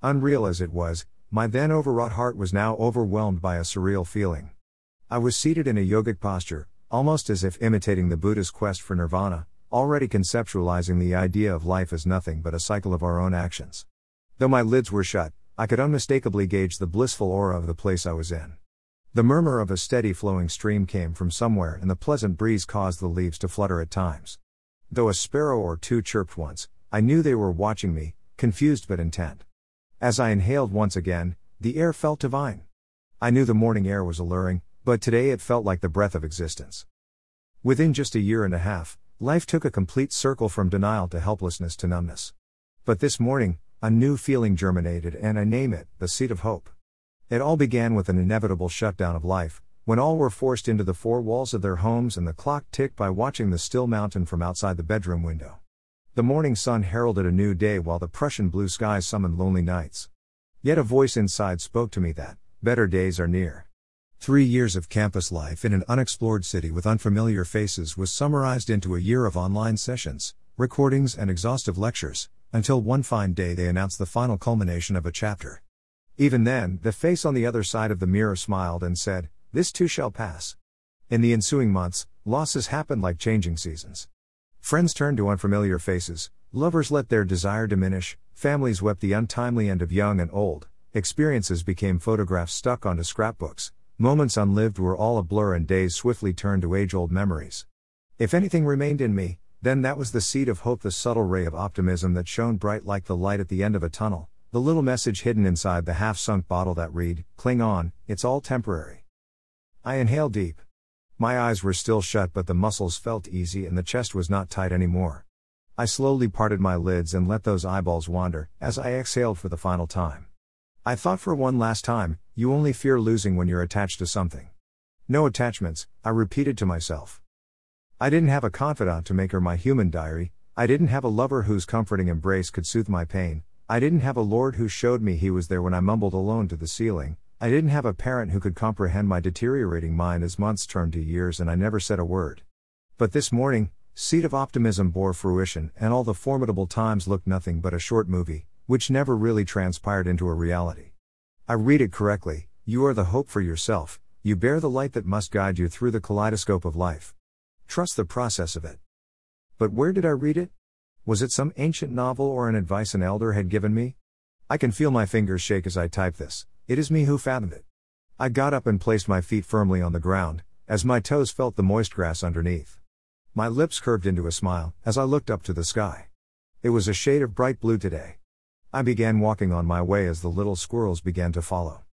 Unreal as it was, my then overwrought heart was now overwhelmed by a surreal feeling. I was seated in a yogic posture, almost as if imitating the Buddha's quest for nirvana, already conceptualizing the idea of life as nothing but a cycle of our own actions. Though my lids were shut, I could unmistakably gauge the blissful aura of the place I was in. The murmur of a steady flowing stream came from somewhere, and the pleasant breeze caused the leaves to flutter at times. Though a sparrow or two chirped once, I knew they were watching me, confused but intent. As I inhaled once again, the air felt divine. I knew the morning air was alluring, but today it felt like the breath of existence. Within just a year and a half, life took a complete circle from denial to helplessness to numbness. But this morning, a new feeling germinated, and I name it the seed of hope. It all began with an inevitable shutdown of life, when all were forced into the four walls of their homes and the clock ticked by watching the still mountain from outside the bedroom window. The morning sun heralded a new day while the Prussian blue skies summoned lonely nights. Yet a voice inside spoke to me that, better days are near. Three years of campus life in an unexplored city with unfamiliar faces was summarized into a year of online sessions, recordings, and exhaustive lectures, until one fine day they announced the final culmination of a chapter. Even then, the face on the other side of the mirror smiled and said, This too shall pass. In the ensuing months, losses happened like changing seasons. Friends turned to unfamiliar faces, lovers let their desire diminish, families wept the untimely end of young and old, experiences became photographs stuck onto scrapbooks, Moments unlived were all a blur and days swiftly turned to age old memories. If anything remained in me, then that was the seed of hope, the subtle ray of optimism that shone bright like the light at the end of a tunnel, the little message hidden inside the half sunk bottle that read, Cling on, it's all temporary. I inhale deep. My eyes were still shut, but the muscles felt easy and the chest was not tight anymore. I slowly parted my lids and let those eyeballs wander, as I exhaled for the final time. I thought for one last time, you only fear losing when you're attached to something. No attachments, I repeated to myself. I didn't have a confidant to make her my human diary, I didn't have a lover whose comforting embrace could soothe my pain, I didn't have a Lord who showed me he was there when I mumbled alone to the ceiling, I didn't have a parent who could comprehend my deteriorating mind as months turned to years and I never said a word. But this morning, seed of optimism bore fruition, and all the formidable times looked nothing but a short movie, which never really transpired into a reality. I read it correctly you are the hope for yourself, you bear the light that must guide you through the kaleidoscope of life. Trust the process of it. But where did I read it? Was it some ancient novel or an advice an elder had given me? I can feel my fingers shake as I type this, it is me who fathomed it. I got up and placed my feet firmly on the ground, as my toes felt the moist grass underneath. My lips curved into a smile as I looked up to the sky. It was a shade of bright blue today. I began walking on my way as the little squirrels began to follow.